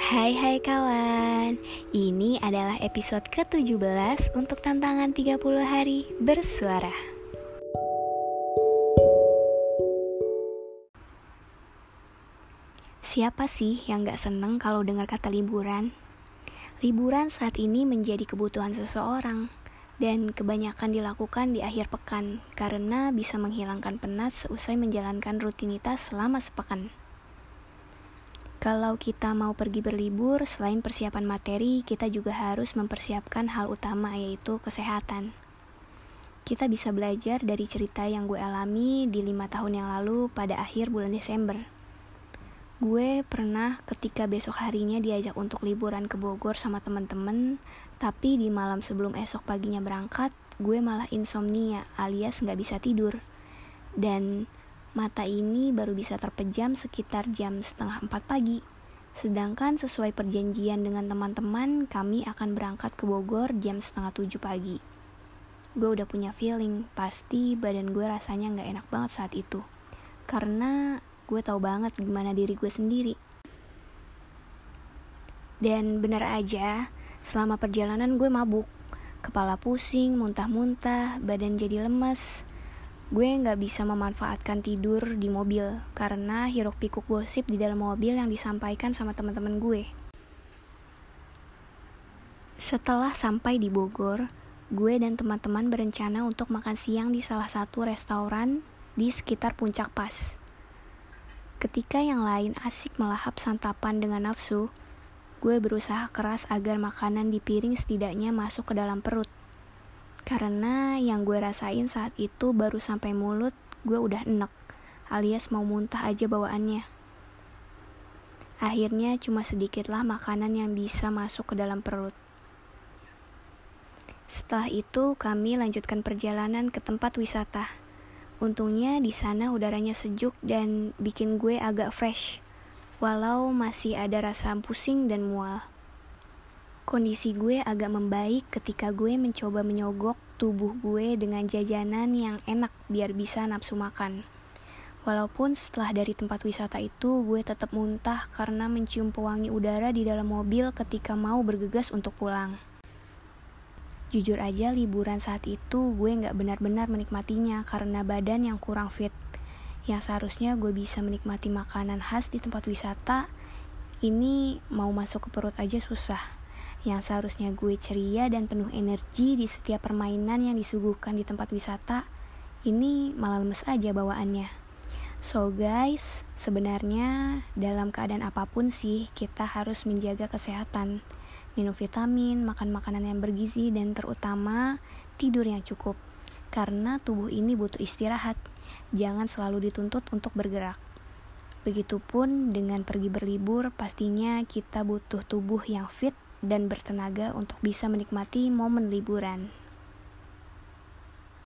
Hai hai kawan, ini adalah episode ke-17 untuk tantangan 30 hari bersuara Siapa sih yang gak seneng kalau dengar kata liburan? Liburan saat ini menjadi kebutuhan seseorang dan kebanyakan dilakukan di akhir pekan karena bisa menghilangkan penat seusai menjalankan rutinitas selama sepekan. Kalau kita mau pergi berlibur, selain persiapan materi, kita juga harus mempersiapkan hal utama, yaitu kesehatan. Kita bisa belajar dari cerita yang gue alami di lima tahun yang lalu pada akhir bulan Desember. Gue pernah ketika besok harinya diajak untuk liburan ke Bogor sama temen-temen, tapi di malam sebelum esok paginya berangkat, gue malah insomnia alias nggak bisa tidur. Dan Mata ini baru bisa terpejam sekitar jam setengah empat pagi. Sedangkan sesuai perjanjian dengan teman-teman, kami akan berangkat ke Bogor jam setengah tujuh pagi. Gue udah punya feeling, pasti badan gue rasanya gak enak banget saat itu. Karena gue tahu banget gimana diri gue sendiri. Dan bener aja, selama perjalanan gue mabuk. Kepala pusing, muntah-muntah, badan jadi lemes, gue nggak bisa memanfaatkan tidur di mobil karena hiruk pikuk gosip di dalam mobil yang disampaikan sama teman-teman gue. Setelah sampai di Bogor, gue dan teman-teman berencana untuk makan siang di salah satu restoran di sekitar puncak pas. Ketika yang lain asik melahap santapan dengan nafsu, gue berusaha keras agar makanan di piring setidaknya masuk ke dalam perut. Karena yang gue rasain saat itu baru sampai mulut, gue udah enek, alias mau muntah aja bawaannya. Akhirnya cuma sedikitlah makanan yang bisa masuk ke dalam perut. Setelah itu kami lanjutkan perjalanan ke tempat wisata. Untungnya di sana udaranya sejuk dan bikin gue agak fresh, walau masih ada rasa pusing dan mual. Kondisi gue agak membaik ketika gue mencoba menyogok tubuh gue dengan jajanan yang enak biar bisa nafsu makan. Walaupun setelah dari tempat wisata itu gue tetap muntah karena mencium pewangi udara di dalam mobil ketika mau bergegas untuk pulang. Jujur aja liburan saat itu gue gak benar-benar menikmatinya karena badan yang kurang fit. Yang seharusnya gue bisa menikmati makanan khas di tempat wisata, ini mau masuk ke perut aja susah yang seharusnya gue ceria dan penuh energi di setiap permainan yang disuguhkan di tempat wisata, ini malah lemes aja bawaannya. So guys, sebenarnya dalam keadaan apa pun sih kita harus menjaga kesehatan, minum vitamin, makan makanan yang bergizi, dan terutama tidur yang cukup. Karena tubuh ini butuh istirahat, jangan selalu dituntut untuk bergerak. Begitupun dengan pergi berlibur, pastinya kita butuh tubuh yang fit dan bertenaga untuk bisa menikmati momen liburan.